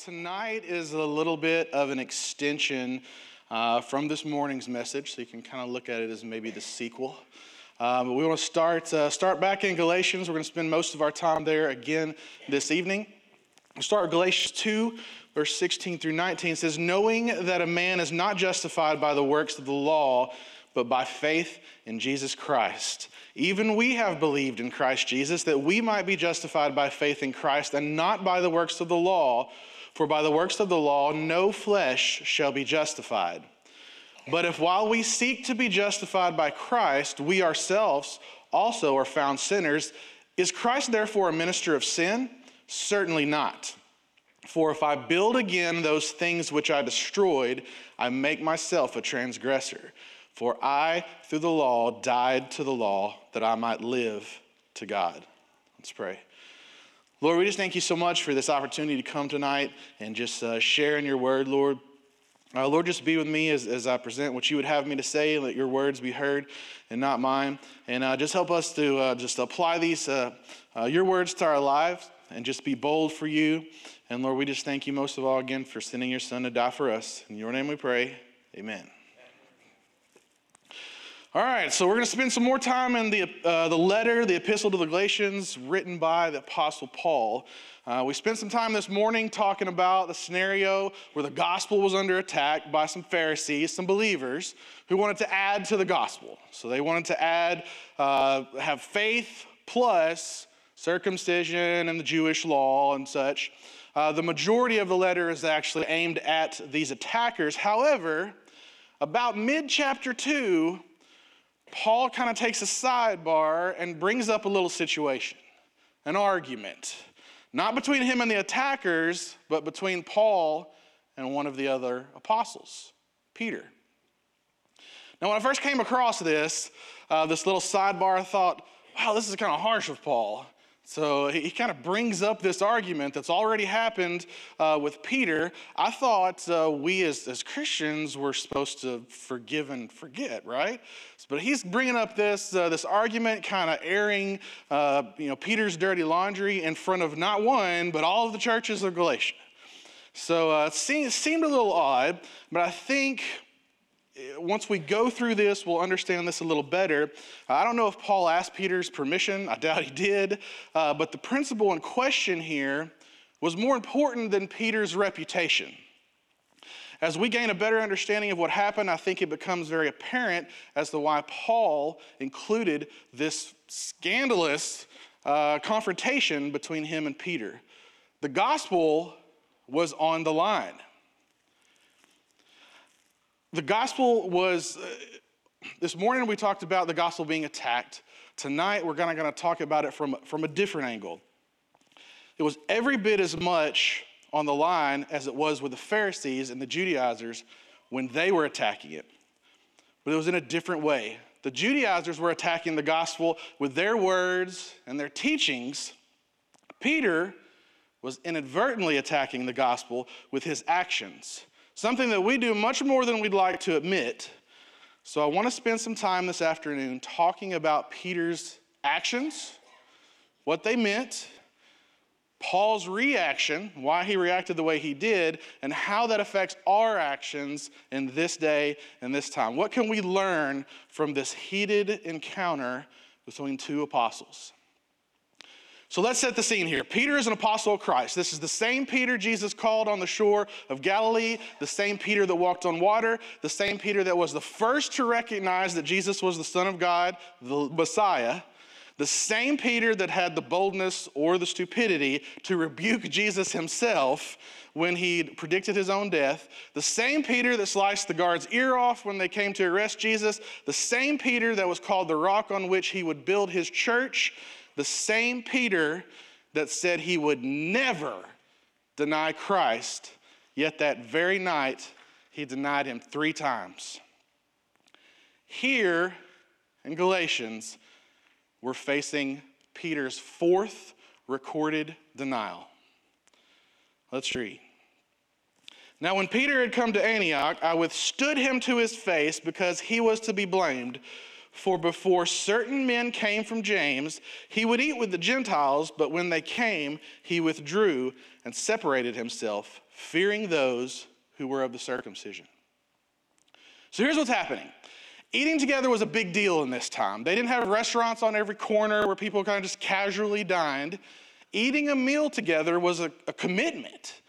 tonight is a little bit of an extension uh, from this morning's message, so you can kind of look at it as maybe the sequel. Uh, but we want to start uh, start back in Galatians. We're going to spend most of our time there again this evening. We'll start Galatians 2, verse 16 through 19. It says, Knowing that a man is not justified by the works of the law, but by faith in Jesus Christ. Even we have believed in Christ Jesus that we might be justified by faith in Christ and not by the works of the law. For by the works of the law, no flesh shall be justified. But if while we seek to be justified by Christ, we ourselves also are found sinners, is Christ therefore a minister of sin? Certainly not. For if I build again those things which I destroyed, I make myself a transgressor. For I, through the law, died to the law that I might live to God. Let's pray. Lord, we just thank you so much for this opportunity to come tonight and just uh, share in your word, Lord. Uh, Lord, just be with me as, as I present what you would have me to say. And let your words be heard and not mine. And uh, just help us to uh, just apply these, uh, uh, your words to our lives and just be bold for you. And Lord, we just thank you most of all again for sending your son to die for us. In your name we pray. Amen. All right, so we're going to spend some more time in the, uh, the letter, the epistle to the Galatians, written by the Apostle Paul. Uh, we spent some time this morning talking about the scenario where the gospel was under attack by some Pharisees, some believers, who wanted to add to the gospel. So they wanted to add, uh, have faith plus circumcision and the Jewish law and such. Uh, the majority of the letter is actually aimed at these attackers. However, about mid chapter 2, Paul kind of takes a sidebar and brings up a little situation, an argument. Not between him and the attackers, but between Paul and one of the other apostles, Peter. Now, when I first came across this, uh, this little sidebar, I thought, wow, this is kind of harsh of Paul. So he kind of brings up this argument that's already happened uh, with Peter. I thought uh, we as, as Christians were supposed to forgive and forget, right? But he's bringing up this, uh, this argument, kind of airing uh, you know, Peter's dirty laundry in front of not one, but all of the churches of Galatia. So uh, it seemed, it seemed a little odd, but I think once we go through this, we'll understand this a little better. I don't know if Paul asked Peter's permission, I doubt he did, uh, but the principle in question here was more important than Peter's reputation. As we gain a better understanding of what happened, I think it becomes very apparent as to why Paul included this scandalous uh, confrontation between him and Peter. The gospel was on the line. The gospel was, uh, this morning we talked about the gospel being attacked. Tonight we're going to talk about it from, from a different angle. It was every bit as much on the line as it was with the Pharisees and the Judaizers when they were attacking it. But it was in a different way. The Judaizers were attacking the gospel with their words and their teachings. Peter was inadvertently attacking the gospel with his actions something that we do much more than we'd like to admit. So I want to spend some time this afternoon talking about Peter's actions, what they meant, Paul's reaction, why he reacted the way he did, and how that affects our actions in this day and this time. What can we learn from this heated encounter between two apostles? So let's set the scene here. Peter is an apostle of Christ. This is the same Peter Jesus called on the shore of Galilee, the same Peter that walked on water, the same Peter that was the first to recognize that Jesus was the Son of God, the Messiah, the same Peter that had the boldness or the stupidity to rebuke Jesus himself when he predicted his own death, the same Peter that sliced the guard's ear off when they came to arrest Jesus, the same Peter that was called the rock on which he would build his church the same Peter that said he would never deny Christ, yet that very night he denied him three times. Here in Galatians, we're facing Peter's fourth recorded denial. Let's read. Now, when Peter had come to Antioch, I withstood him to his face because he was to be blamed. For before certain men came from James, he would eat with the Gentiles, but when they came, he withdrew and separated himself, fearing those who were of the circumcision. So here's what's happening. Eating together was a big deal in this time. They didn't have restaurants on every corner where people kind of just casually dined. Eating a meal together was a, a commitment.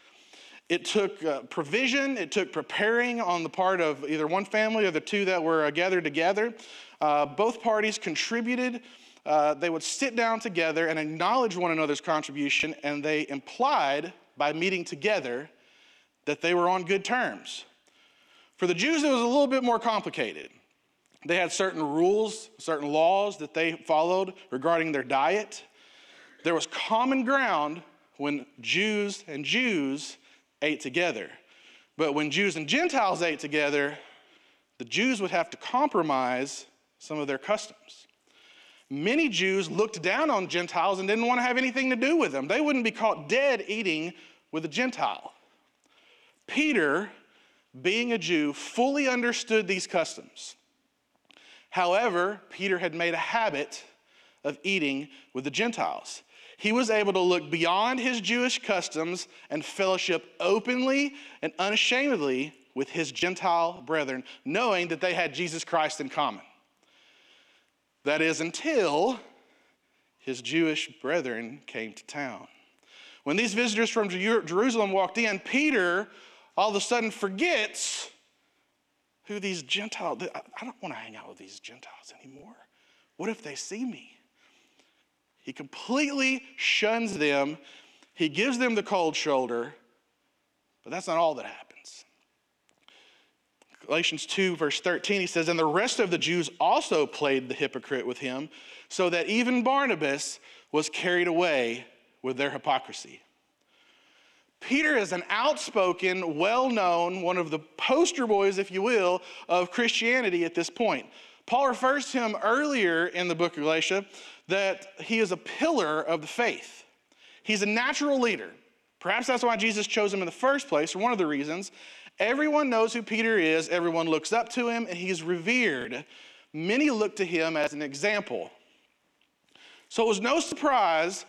It took uh, provision, it took preparing on the part of either one family or the two that were uh, gathered together. Uh, both parties contributed. Uh, they would sit down together and acknowledge one another's contribution, and they implied by meeting together that they were on good terms. For the Jews, it was a little bit more complicated. They had certain rules, certain laws that they followed regarding their diet. There was common ground when Jews and Jews ate together. But when Jews and Gentiles ate together, the Jews would have to compromise some of their customs. Many Jews looked down on Gentiles and didn't want to have anything to do with them. They wouldn't be caught dead eating with a Gentile. Peter, being a Jew, fully understood these customs. However, Peter had made a habit of eating with the Gentiles. He was able to look beyond his Jewish customs and fellowship openly and unashamedly with his Gentile brethren, knowing that they had Jesus Christ in common. That is, until his Jewish brethren came to town. When these visitors from Jerusalem walked in, Peter all of a sudden forgets who these Gentiles, I don't want to hang out with these Gentiles anymore. What if they see me? He completely shuns them. He gives them the cold shoulder, but that's not all that happens. Galatians 2, verse 13, he says, And the rest of the Jews also played the hypocrite with him, so that even Barnabas was carried away with their hypocrisy. Peter is an outspoken, well known, one of the poster boys, if you will, of Christianity at this point. Paul refers to him earlier in the book of Galatia that he is a pillar of the faith. He's a natural leader. Perhaps that's why Jesus chose him in the first place, or one of the reasons. Everyone knows who Peter is, everyone looks up to him, and he's revered. Many look to him as an example. So it was no surprise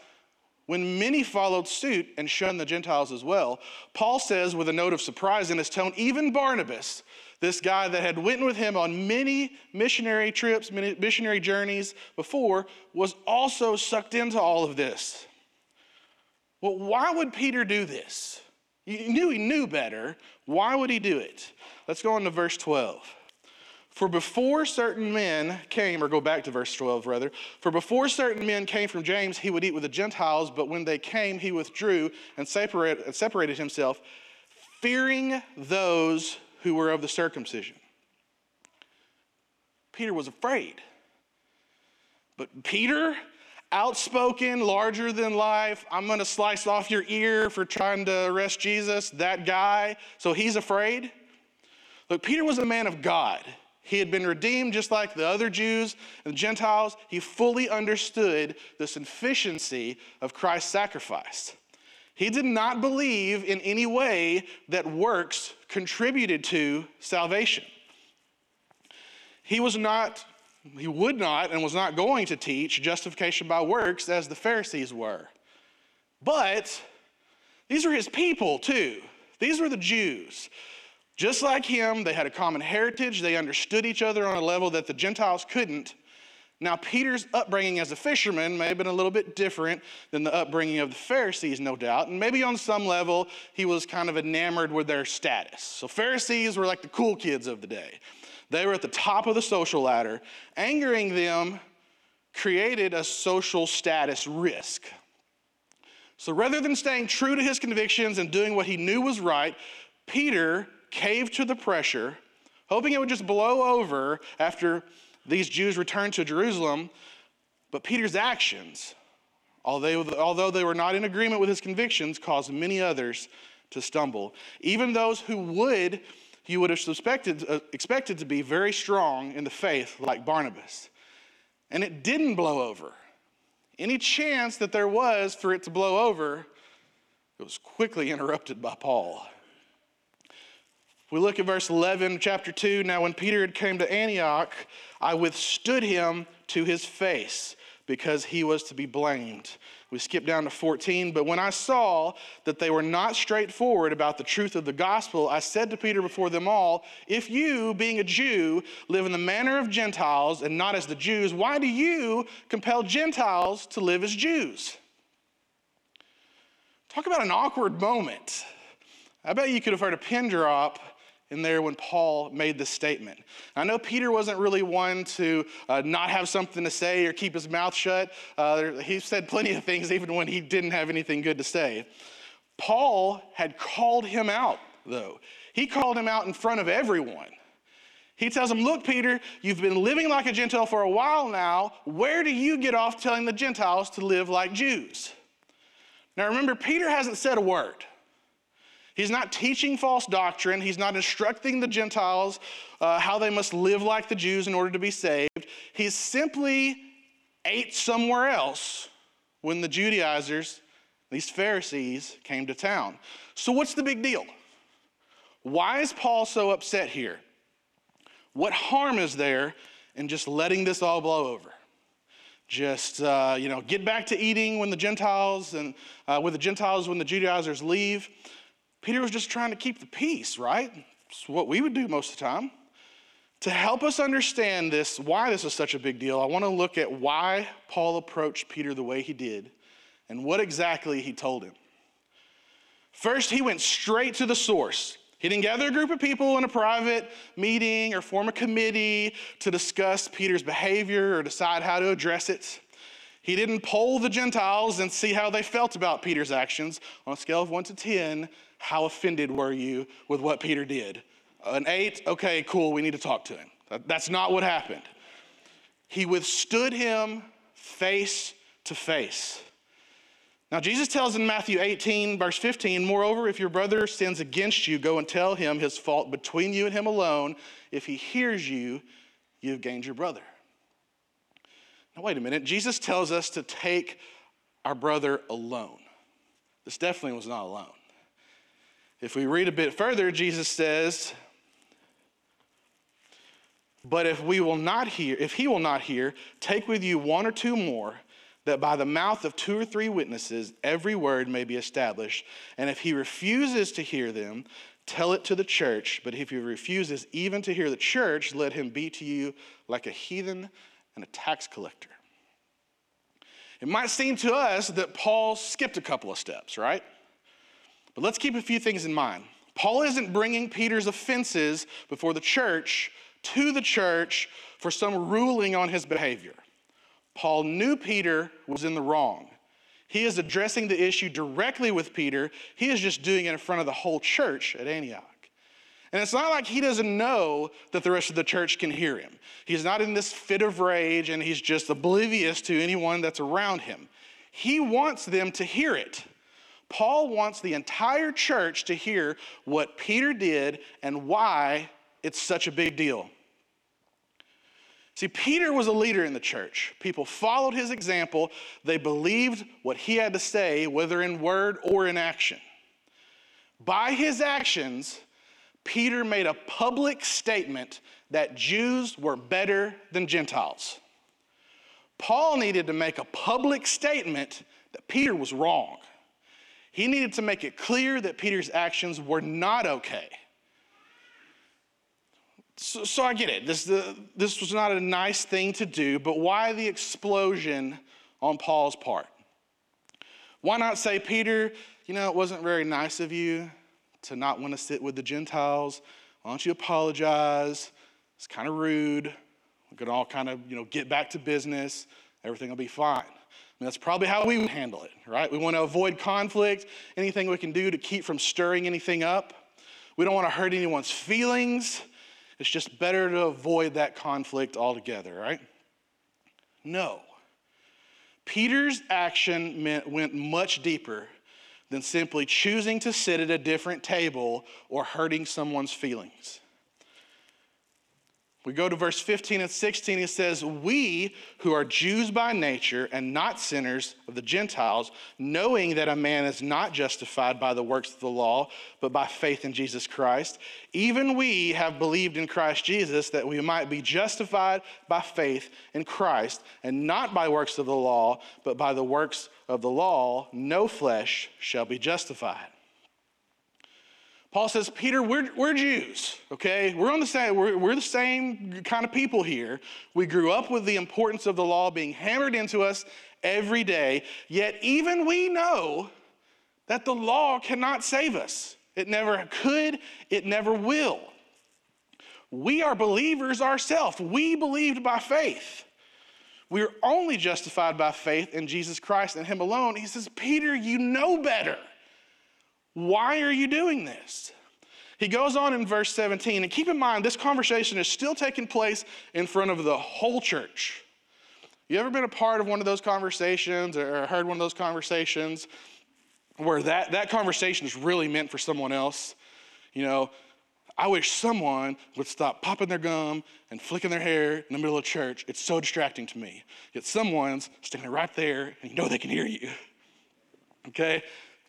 when many followed suit and shunned the Gentiles as well. Paul says, with a note of surprise in his tone, even Barnabas, this guy that had went with him on many missionary trips, many missionary journeys before, was also sucked into all of this. Well, why would Peter do this? He knew he knew better. Why would he do it? Let's go on to verse 12. For before certain men came, or go back to verse 12 rather, for before certain men came from James, he would eat with the Gentiles, but when they came, he withdrew and separated, separated himself, fearing those who were of the circumcision. Peter was afraid. But Peter, outspoken, larger than life, I'm going to slice off your ear for trying to arrest Jesus, that guy, so he's afraid. Look, Peter was a man of God. He had been redeemed just like the other Jews and Gentiles. He fully understood the sufficiency of Christ's sacrifice. He did not believe in any way that works contributed to salvation. He was not, he would not, and was not going to teach justification by works as the Pharisees were. But these were his people too. These were the Jews. Just like him, they had a common heritage. They understood each other on a level that the Gentiles couldn't. Now, Peter's upbringing as a fisherman may have been a little bit different than the upbringing of the Pharisees, no doubt. And maybe on some level, he was kind of enamored with their status. So, Pharisees were like the cool kids of the day. They were at the top of the social ladder. Angering them created a social status risk. So, rather than staying true to his convictions and doing what he knew was right, Peter caved to the pressure, hoping it would just blow over after these Jews returned to Jerusalem. But Peter's actions, although they were not in agreement with his convictions, caused many others to stumble. Even those who would, you would have suspected, uh, expected to be very strong in the faith, like Barnabas. And it didn't blow over. Any chance that there was for it to blow over, it was quickly interrupted by Paul. we look at verse 11, chapter 2, now when Peter had came to Antioch, I withstood him to his face because he was to be blamed. We skip down to 14. But when I saw that they were not straightforward about the truth of the gospel, I said to Peter before them all, If you, being a Jew, live in the manner of Gentiles and not as the Jews, why do you compel Gentiles to live as Jews? Talk about an awkward moment. I bet you could have heard a pin drop in there when Paul made this statement. I know Peter wasn't really one to uh, not have something to say or keep his mouth shut. Uh, he said plenty of things even when he didn't have anything good to say. Paul had called him out, though. He called him out in front of everyone. He tells him, Look, Peter, you've been living like a Gentile for a while now. Where do you get off telling the Gentiles to live like Jews? Now remember, Peter hasn't said a word. He's not teaching false doctrine. He's not instructing the Gentiles uh, how they must live like the Jews in order to be saved. He's simply ate somewhere else when the Judaizers, these Pharisees, came to town. So, what's the big deal? Why is Paul so upset here? What harm is there in just letting this all blow over? Just, uh, you know, get back to eating when the Gentiles and uh, with the Gentiles when the Judaizers leave. Peter was just trying to keep the peace, right? It's what we would do most of the time. To help us understand this, why this is such a big deal, I want to look at why Paul approached Peter the way he did and what exactly he told him. First, he went straight to the source. He didn't gather a group of people in a private meeting or form a committee to discuss Peter's behavior or decide how to address it. He didn't poll the Gentiles and see how they felt about Peter's actions. On a scale of 1 to 10, how offended were you with what Peter did? An eight, okay, cool, we need to talk to him. That's not what happened. He withstood him face to face. Now, Jesus tells in Matthew 18, verse 15, Moreover, if your brother sins against you, go and tell him his fault between you and him alone. If he hears you, you've gained your brother. Now, wait a minute. Jesus tells us to take our brother alone. This definitely was not alone. If we read a bit further, Jesus says, But if we will not hear, if he will not hear, take with you one or two more, that by the mouth of two or three witnesses every word may be established. And if he refuses to hear them, tell it to the church. But if he refuses even to hear the church, let him be to you like a heathen and a tax collector. It might seem to us that Paul skipped a couple of steps, right? But let's keep a few things in mind. Paul isn't bringing Peter's offenses before the church to the church for some ruling on his behavior. Paul knew Peter was in the wrong. He is addressing the issue directly with Peter. He is just doing it in front of the whole church at Antioch. And it's not like he doesn't know that the rest of the church can hear him. He's not in this fit of rage and he's just oblivious to anyone that's around him. He wants them to hear it. Paul wants the entire church to hear what Peter did and why it's such a big deal. See, Peter was a leader in the church. People followed his example. They believed what he had to say, whether in word or in action. By his actions, Peter made a public statement that Jews were better than Gentiles. Paul needed to make a public statement that Peter was wrong. He needed to make it clear that Peter's actions were not okay. So, so I get it. This, the, this was not a nice thing to do, but why the explosion on Paul's part? Why not say, Peter, you know, it wasn't very nice of you to not want to sit with the Gentiles. Why don't you apologize? It's kind of rude. We could all kind of, you know, get back to business. Everything will be fine that's probably how we would handle it, right? We want to avoid conflict, anything we can do to keep from stirring anything up. We don't want to hurt anyone's feelings. It's just better to avoid that conflict altogether, right? No. Peter's action meant, went much deeper than simply choosing to sit at a different table or hurting someone's feelings. We go to verse 15 and 16. It says, We who are Jews by nature and not sinners of the Gentiles, knowing that a man is not justified by the works of the law, but by faith in Jesus Christ, even we have believed in Christ Jesus that we might be justified by faith in Christ, and not by works of the law, but by the works of the law, no flesh shall be justified. Paul says, Peter, we're, we're Jews, okay? We're on the same, we're, we're the same kind of people here. We grew up with the importance of the law being hammered into us every day, yet even we know that the law cannot save us. It never could, it never will. We are believers ourselves. We believed by faith. We are only justified by faith in Jesus Christ and Him alone. He says, Peter, you know better. Why are you doing this? He goes on in verse 17, and keep in mind, this conversation is still taking place in front of the whole church. You ever been a part of one of those conversations or heard one of those conversations where that, that conversation is really meant for someone else? You know, I wish someone would stop popping their gum and flicking their hair in the middle of church. It's so distracting to me. Yet someone's standing right there and you know they can hear you. Okay?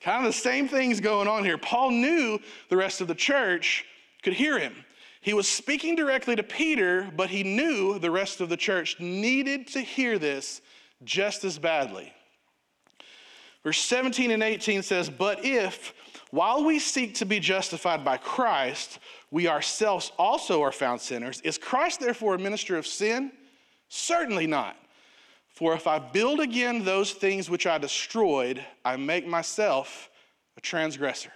Kind of the same things going on here. Paul knew the rest of the church could hear him. He was speaking directly to Peter, but he knew the rest of the church needed to hear this just as badly. Verse 17 and 18 says, But if, while we seek to be justified by Christ, we ourselves also are found sinners, is Christ therefore a minister of sin? Certainly not. For if I build again those things which I destroyed, I make myself a transgressor.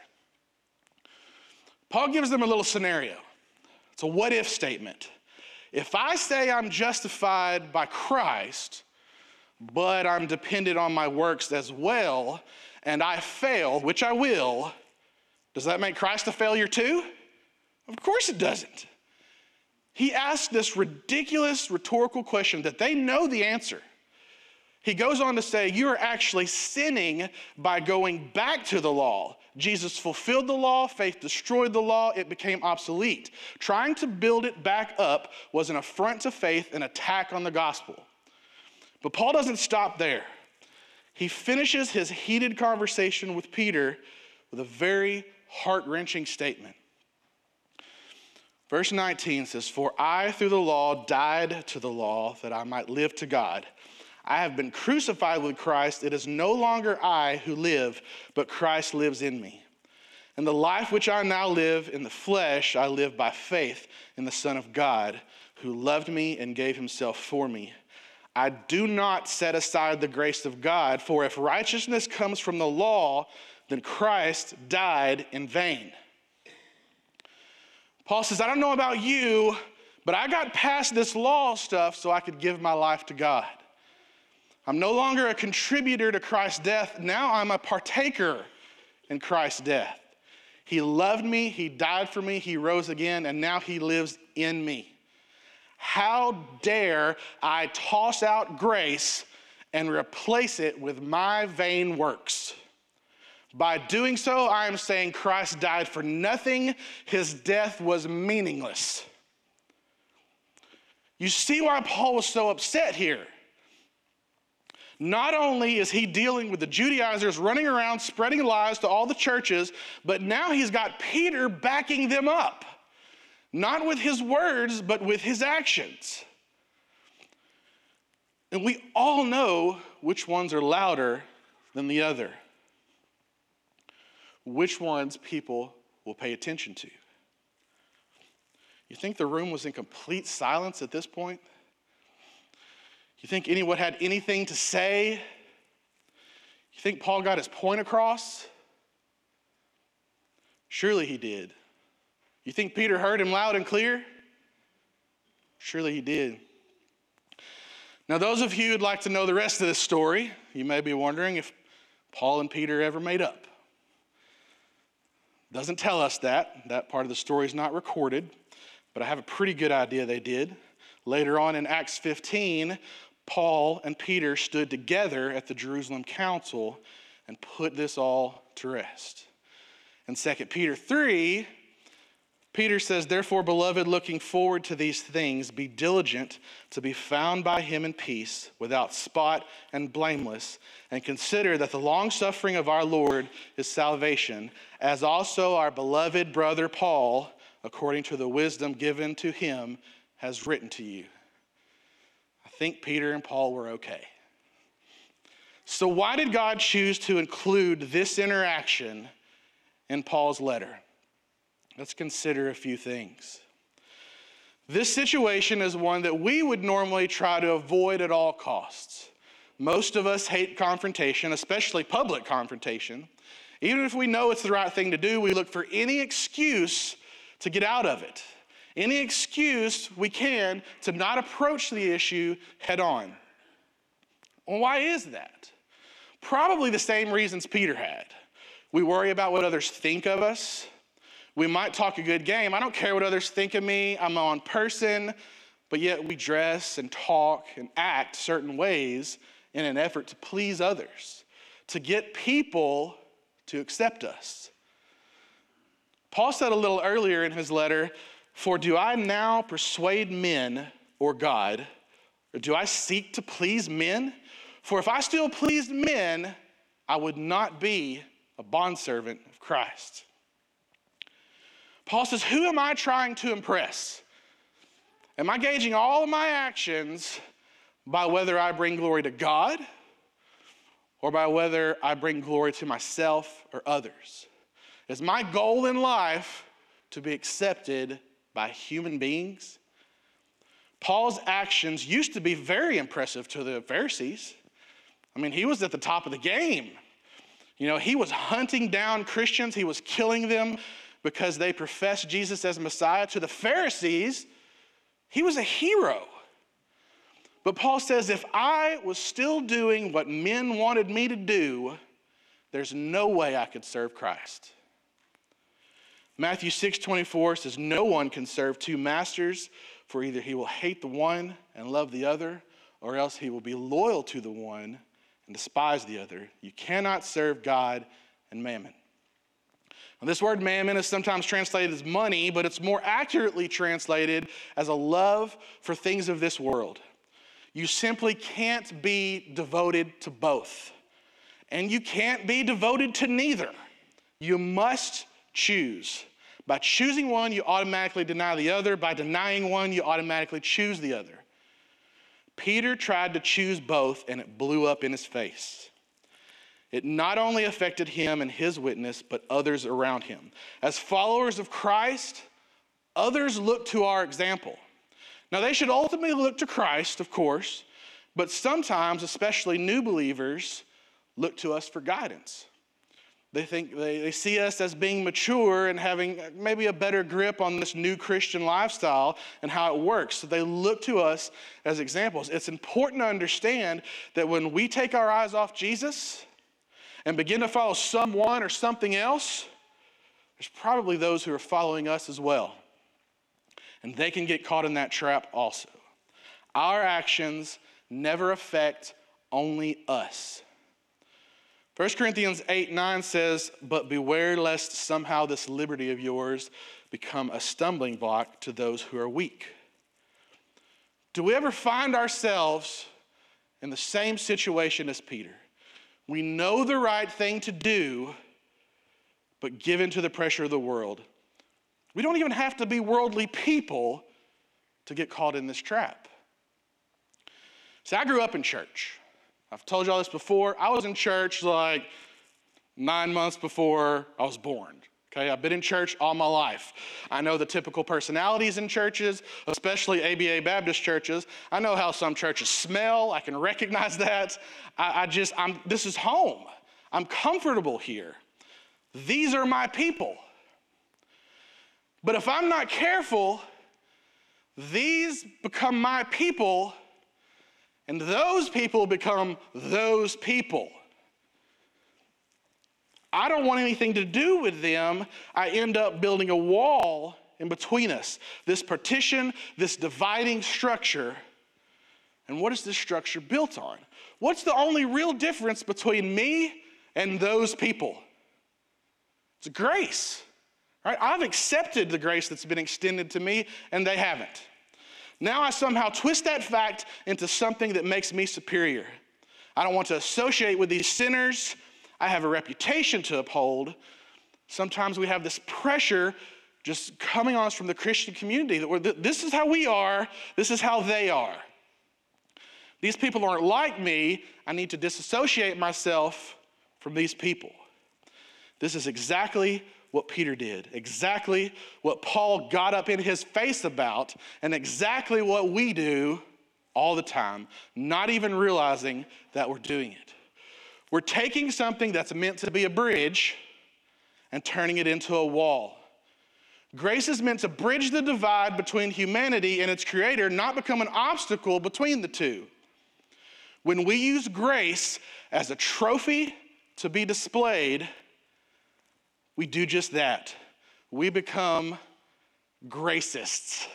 Paul gives them a little scenario. It's a what if statement. If I say I'm justified by Christ, but I'm dependent on my works as well, and I fail, which I will, does that make Christ a failure too? Of course it doesn't. He asks this ridiculous rhetorical question that they know the answer. He goes on to say, You are actually sinning by going back to the law. Jesus fulfilled the law, faith destroyed the law, it became obsolete. Trying to build it back up was an affront to faith, an attack on the gospel. But Paul doesn't stop there. He finishes his heated conversation with Peter with a very heart wrenching statement. Verse 19 says, For I through the law died to the law that I might live to God. I have been crucified with Christ. It is no longer I who live, but Christ lives in me. And the life which I now live in the flesh, I live by faith in the Son of God, who loved me and gave himself for me. I do not set aside the grace of God, for if righteousness comes from the law, then Christ died in vain. Paul says, I don't know about you, but I got past this law stuff so I could give my life to God. I'm no longer a contributor to Christ's death. Now I'm a partaker in Christ's death. He loved me, He died for me, He rose again, and now He lives in me. How dare I toss out grace and replace it with my vain works? By doing so, I am saying Christ died for nothing, His death was meaningless. You see why Paul was so upset here. Not only is he dealing with the Judaizers running around spreading lies to all the churches, but now he's got Peter backing them up. Not with his words, but with his actions. And we all know which ones are louder than the other, which ones people will pay attention to. You think the room was in complete silence at this point? You think anyone had anything to say? You think Paul got his point across? Surely he did. You think Peter heard him loud and clear? Surely he did. Now, those of you who'd like to know the rest of this story, you may be wondering if Paul and Peter ever made up. Doesn't tell us that. That part of the story is not recorded, but I have a pretty good idea they did. Later on in Acts 15, Paul and Peter stood together at the Jerusalem council and put this all to rest. In 2 Peter 3, Peter says, Therefore, beloved, looking forward to these things, be diligent to be found by him in peace, without spot and blameless, and consider that the long suffering of our Lord is salvation, as also our beloved brother Paul, according to the wisdom given to him, has written to you. Think Peter and Paul were okay. So, why did God choose to include this interaction in Paul's letter? Let's consider a few things. This situation is one that we would normally try to avoid at all costs. Most of us hate confrontation, especially public confrontation. Even if we know it's the right thing to do, we look for any excuse to get out of it, any excuse we can to not approach the issue head on. Well, why is that? Probably the same reasons Peter had. We worry about what others think of us. We might talk a good game. I don't care what others think of me. I'm own person. But yet we dress and talk and act certain ways in an effort to please others, to get people to accept us. Paul said a little earlier in his letter, For do I now persuade men or God, or do I seek to please men? For if I still pleased men, I would not be a bondservant of Christ. Paul says, Who am I trying to impress? Am I gauging all of my actions by whether I bring glory to God or by whether I bring glory to myself or others? Is my goal in life to be accepted by human beings? Paul's actions used to be very impressive to the Pharisees. I mean, he was at the top of the game. You know, he was hunting down Christians, he was killing them because they professed Jesus as Messiah. To the Pharisees, he was a hero. But Paul says, if I was still doing what men wanted me to do, there's no way I could serve Christ. Matthew 6 24 says, No one can serve two masters, for either he will hate the one and love the other, or else he will be loyal to the one and despise the other. You cannot serve God and mammon. Now, this word mammon is sometimes translated as money, but it's more accurately translated as a love for things of this world. You simply can't be devoted to both. And you can't be devoted to neither. You must choose. By choosing one, you automatically deny the other. By denying one, you automatically choose the other. Peter tried to choose both, and it blew up in his face. It not only affected him and his witness, but others around him. As followers of Christ, others look to our example. Now, they should ultimately look to Christ, of course, but sometimes, especially new believers, look to us for guidance. They think they, they see us as being mature and having maybe a better grip on this new Christian lifestyle and how it works. So they look to us as examples. It's important to understand that when we take our eyes off Jesus, and begin to follow someone or something else, there's probably those who are following us as well. And they can get caught in that trap also. Our actions never affect only us. 1 Corinthians 8 9 says, But beware lest somehow this liberty of yours become a stumbling block to those who are weak. Do we ever find ourselves in the same situation as Peter? We know the right thing to do, but give in to the pressure of the world. We don't even have to be worldly people to get caught in this trap. See, I grew up in church. I've told y'all this before. I was in church like nine months before I was born. Okay, I've been in church all my life. I know the typical personalities in churches, especially ABA Baptist churches. I know how some churches smell. I can recognize that. I, I just, I'm, this is home. I'm comfortable here. These are my people. But if I'm not careful, these become my people, and those people become those people. I don't want anything to do with them. I end up building a wall in between us, this partition, this dividing structure. And what is this structure built on? What's the only real difference between me and those people? It's grace. Right? I've accepted the grace that's been extended to me, and they haven't. Now I somehow twist that fact into something that makes me superior. I don't want to associate with these sinners. I have a reputation to uphold. Sometimes we have this pressure just coming on us from the Christian community that this is how we are, this is how they are. These people aren't like me. I need to disassociate myself from these people. This is exactly what Peter did, exactly what Paul got up in his face about, and exactly what we do all the time, not even realizing that we're doing it. We're taking something that's meant to be a bridge and turning it into a wall. Grace is meant to bridge the divide between humanity and its creator, not become an obstacle between the two. When we use grace as a trophy to be displayed, we do just that. We become gracists.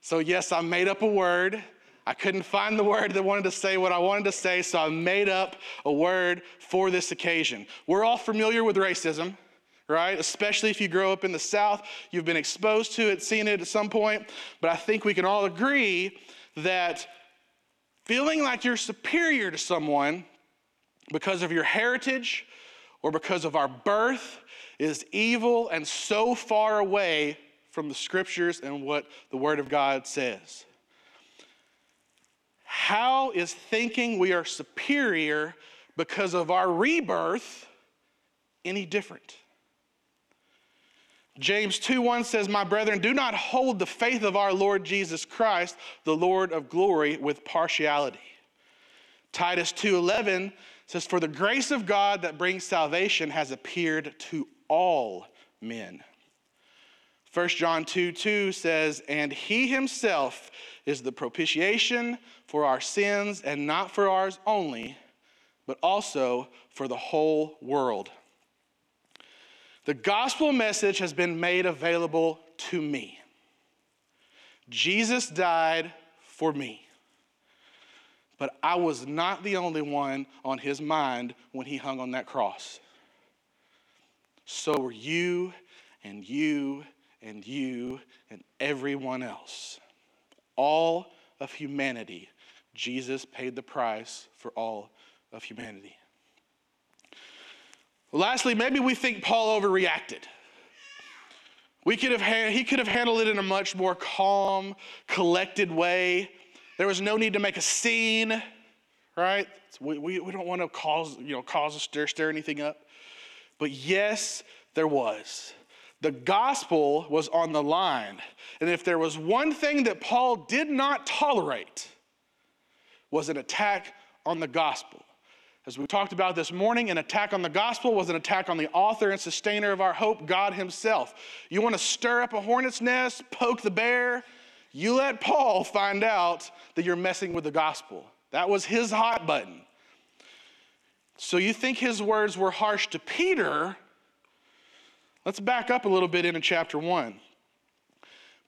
So, yes, I made up a word. I couldn't find the word that wanted to say what I wanted to say, so I made up a word for this occasion. We're all familiar with racism, right? Especially if you grow up in the South, you've been exposed to it, seen it at some point. But I think we can all agree that feeling like you're superior to someone because of your heritage or because of our birth is evil and so far away from the scriptures and what the Word of God says. How is thinking we are superior because of our rebirth any different? James 2:1 says, "My brethren, do not hold the faith of our Lord Jesus Christ, the Lord of glory, with partiality." Titus 2:11 says, "For the grace of God that brings salvation has appeared to all men." 1 John 2 2 says, And he himself is the propitiation for our sins, and not for ours only, but also for the whole world. The gospel message has been made available to me. Jesus died for me. But I was not the only one on his mind when he hung on that cross. So were you and you and you and everyone else. All of humanity, Jesus paid the price for all of humanity. Lastly, maybe we think Paul overreacted. We could have, he could have handled it in a much more calm, collected way. There was no need to make a scene, right? We, we, we don't want to cause, you know, cause a stir, stir anything up. But yes, there was. The gospel was on the line. And if there was one thing that Paul did not tolerate, was an attack on the gospel. As we talked about this morning, an attack on the gospel was an attack on the author and sustainer of our hope, God Himself. You want to stir up a hornet's nest, poke the bear? You let Paul find out that you're messing with the gospel. That was his hot button. So you think his words were harsh to Peter? Let's back up a little bit into chapter 1.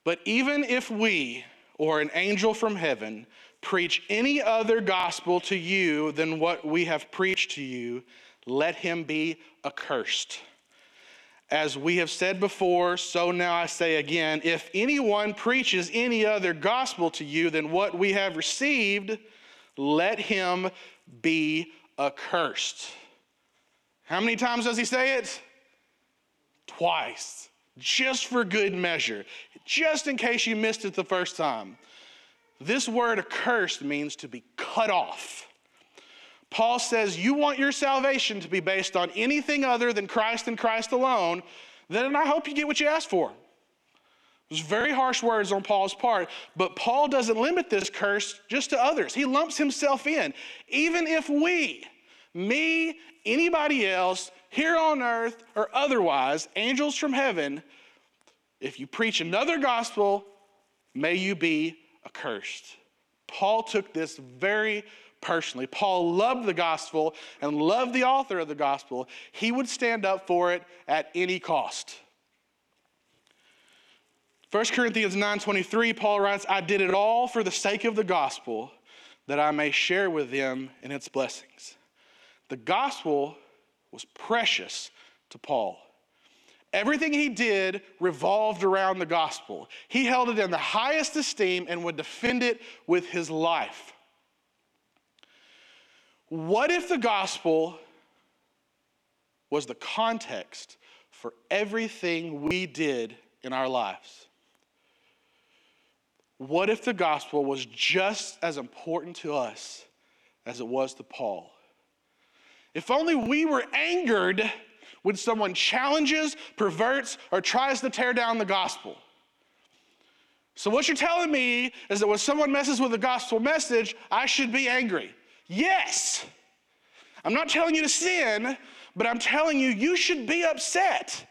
But even if we, or an angel from heaven, preach any other gospel to you than what we have preached to you, let him be accursed. As we have said before, so now I say again if anyone preaches any other gospel to you than what we have received, let him be accursed. How many times does he say it? Twice, just for good measure, just in case you missed it the first time. This word accursed means to be cut off. Paul says, You want your salvation to be based on anything other than Christ and Christ alone, then I hope you get what you asked for. It's very harsh words on Paul's part, but Paul doesn't limit this curse just to others. He lumps himself in. Even if we, me, anybody else, here on earth or otherwise, angels from heaven, if you preach another gospel, may you be accursed. Paul took this very personally. Paul loved the gospel and loved the author of the gospel. He would stand up for it at any cost. 1 Corinthians 9:23 Paul writes, "I did it all for the sake of the gospel, that I may share with them in its blessings." The gospel was precious to Paul. Everything he did revolved around the gospel. He held it in the highest esteem and would defend it with his life. What if the gospel was the context for everything we did in our lives? What if the gospel was just as important to us as it was to Paul? If only we were angered when someone challenges, perverts, or tries to tear down the gospel. So, what you're telling me is that when someone messes with the gospel message, I should be angry. Yes. I'm not telling you to sin, but I'm telling you, you should be upset.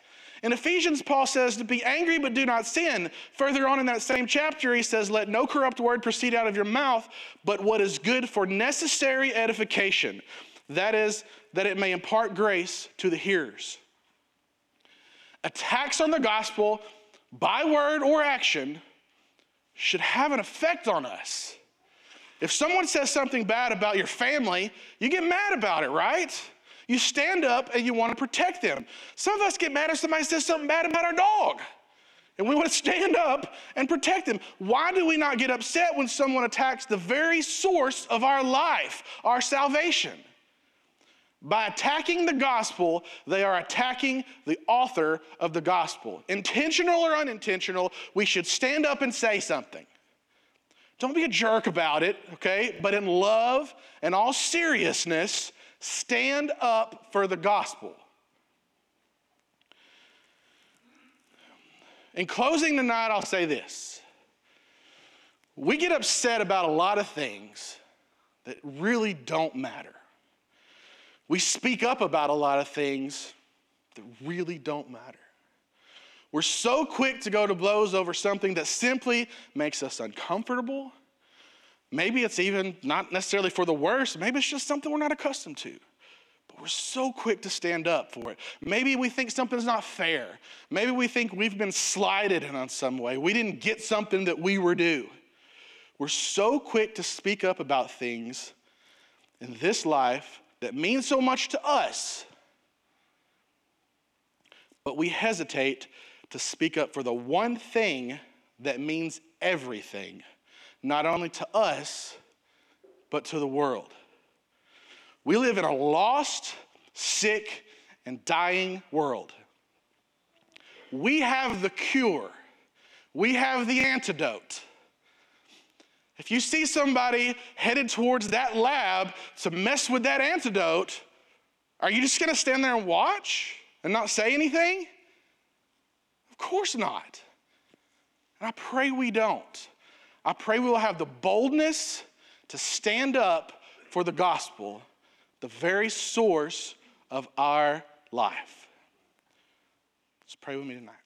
In Ephesians, Paul says to be angry but do not sin. Further on in that same chapter, he says, Let no corrupt word proceed out of your mouth, but what is good for necessary edification. That is, that it may impart grace to the hearers. Attacks on the gospel by word or action should have an effect on us. If someone says something bad about your family, you get mad about it, right? You stand up and you want to protect them. Some of us get mad if somebody says something bad about our dog. And we want to stand up and protect them. Why do we not get upset when someone attacks the very source of our life, our salvation? By attacking the gospel, they are attacking the author of the gospel. Intentional or unintentional, we should stand up and say something. Don't be a jerk about it, okay? But in love and all seriousness, stand up for the gospel. In closing tonight, I'll say this. We get upset about a lot of things that really don't matter. We speak up about a lot of things that really don't matter. We're so quick to go to blows over something that simply makes us uncomfortable. Maybe it's even not necessarily for the worse, maybe it's just something we're not accustomed to. But we're so quick to stand up for it. Maybe we think something's not fair. Maybe we think we've been slighted in some way. We didn't get something that we were due. We're so quick to speak up about things in this life that mean so much to us, but we hesitate to speak up for the one thing that means everything, not only to us, but to the world. We live in a lost, sick, and dying world. We have the cure, we have the antidote. If you see somebody headed towards that lab to mess with that antidote, are you just to stand there and watch and not say anything? Of course not. And I pray we don't. I pray we will have the boldness to stand up for the gospel, the very source of our life. Let's pray with me tonight.